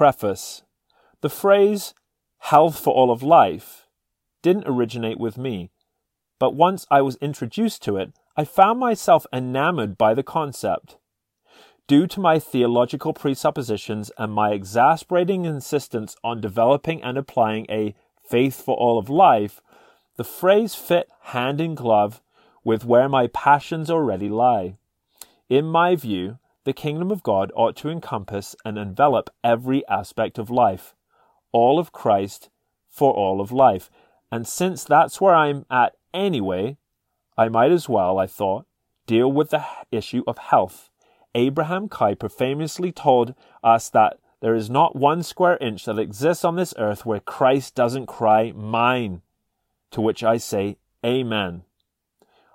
Preface The phrase health for all of life didn't originate with me, but once I was introduced to it, I found myself enamored by the concept. Due to my theological presuppositions and my exasperating insistence on developing and applying a faith for all of life, the phrase fit hand in glove with where my passions already lie. In my view, the kingdom of God ought to encompass and envelop every aspect of life, all of Christ for all of life. And since that's where I'm at anyway, I might as well, I thought, deal with the issue of health. Abraham Kuyper famously told us that there is not one square inch that exists on this earth where Christ doesn't cry, Mine. To which I say, Amen.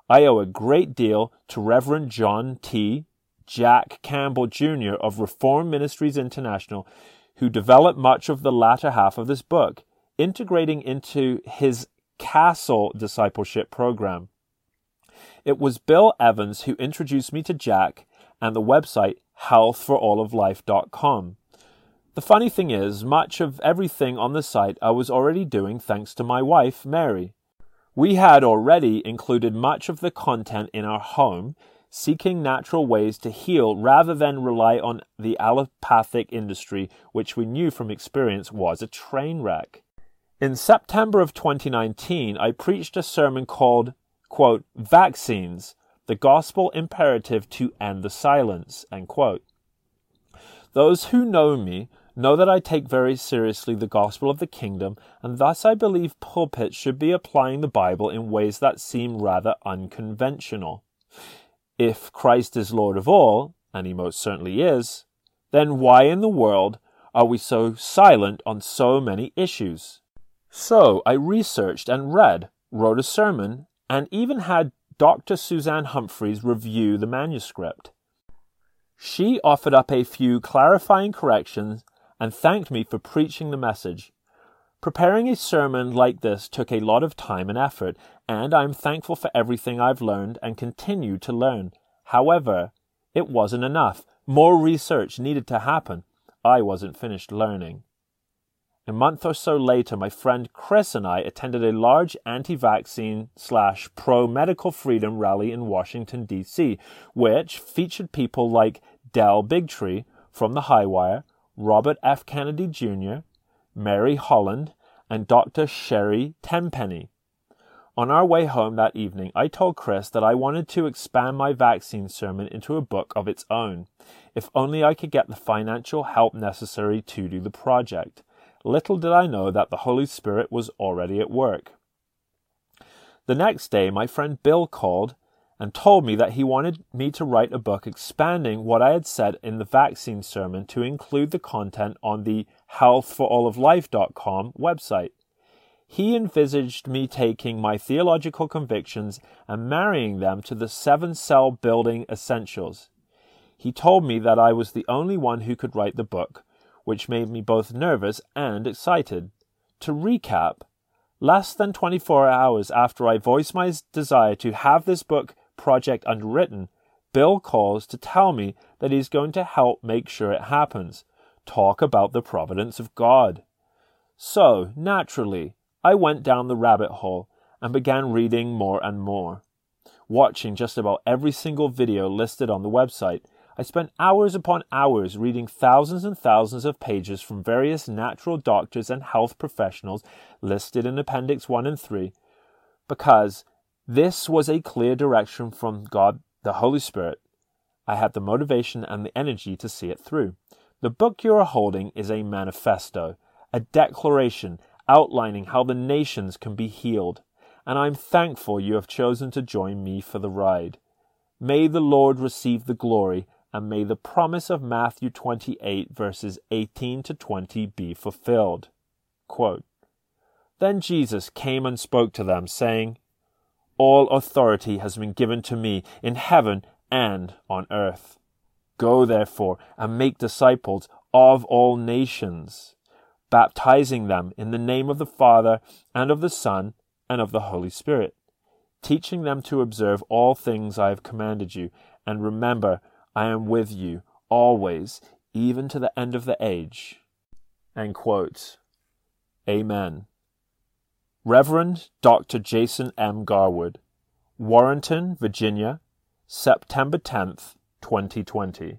I owe a great deal to Reverend John T. Jack Campbell Jr. of Reform Ministries International, who developed much of the latter half of this book, integrating into his Castle discipleship program. It was Bill Evans who introduced me to Jack and the website healthforalloflife.com. The funny thing is, much of everything on the site I was already doing thanks to my wife, Mary. We had already included much of the content in our home, seeking natural ways to heal rather than rely on the allopathic industry, which we knew from experience was a train wreck. In September of 2019, I preached a sermon called, quote, Vaccines, the Gospel Imperative to End the Silence, end quote. Those who know me know that I take very seriously the gospel of the kingdom, and thus I believe pulpits should be applying the Bible in ways that seem rather unconventional. If Christ is Lord of all, and he most certainly is, then why in the world are we so silent on so many issues? So I researched and read, wrote a sermon, and even had Dr. Suzanne Humphries review the manuscript. She offered up a few clarifying corrections and thanked me for preaching the message. Preparing a sermon like this took a lot of time and effort, and I am thankful for everything I've learned and continue to learn. However, it wasn't enough. More research needed to happen. I wasn't finished learning. A month or so later, my friend Chris and I attended a large anti-vaccine slash pro-medical freedom rally in Washington, D.C., which featured people like Del Bigtree from the Highwire, Robert F. Kennedy Jr., Mary Holland, and Dr. Sherry Tenpenny. On our way home that evening, I told Chris that I wanted to expand my vaccine sermon into a book of its own, if only I could get the financial help necessary to do the project. Little did I know that the Holy Spirit was already at work. The next day, my friend Bill called and told me that he wanted me to write a book expanding what I had said in the vaccine sermon to include the content on the healthforalloflife.com website. He envisaged me taking my theological convictions and marrying them to the seven cell building essentials. He told me that I was the only one who could write the book, which made me both nervous and excited. To recap, less than 24 hours after I voiced my desire to have this book project underwritten, Bill calls to tell me that he's going to help make sure it happens. Talk about the providence of God. So, naturally, I went down the rabbit hole and began reading more and more, watching just about every single video listed on the website I spent hours upon hours reading thousands and thousands of pages from various natural doctors and health professionals listed in Appendix 1 and 3 because this was a clear direction from God the Holy Spirit. I had the motivation and the energy to see it through. The book you are holding is a manifesto, a declaration outlining how the nations can be healed, and I'm thankful you have chosen to join me for the ride. May the Lord receive the glory and may the promise of Matthew 28 verses 18 to 20 be fulfilled. Quote, then Jesus came and spoke to them, saying, All authority has been given to me in heaven and on earth. Go therefore and make disciples of all nations, baptizing them in the name of the Father and of the Son and of the Holy Spirit, teaching them to observe all things I have commanded you, and remember, I am with you always, even to the end of the age. End quote. Amen. Reverend Dr. Jason M. Garwood, Warrenton, Virginia, September 10th, 2020.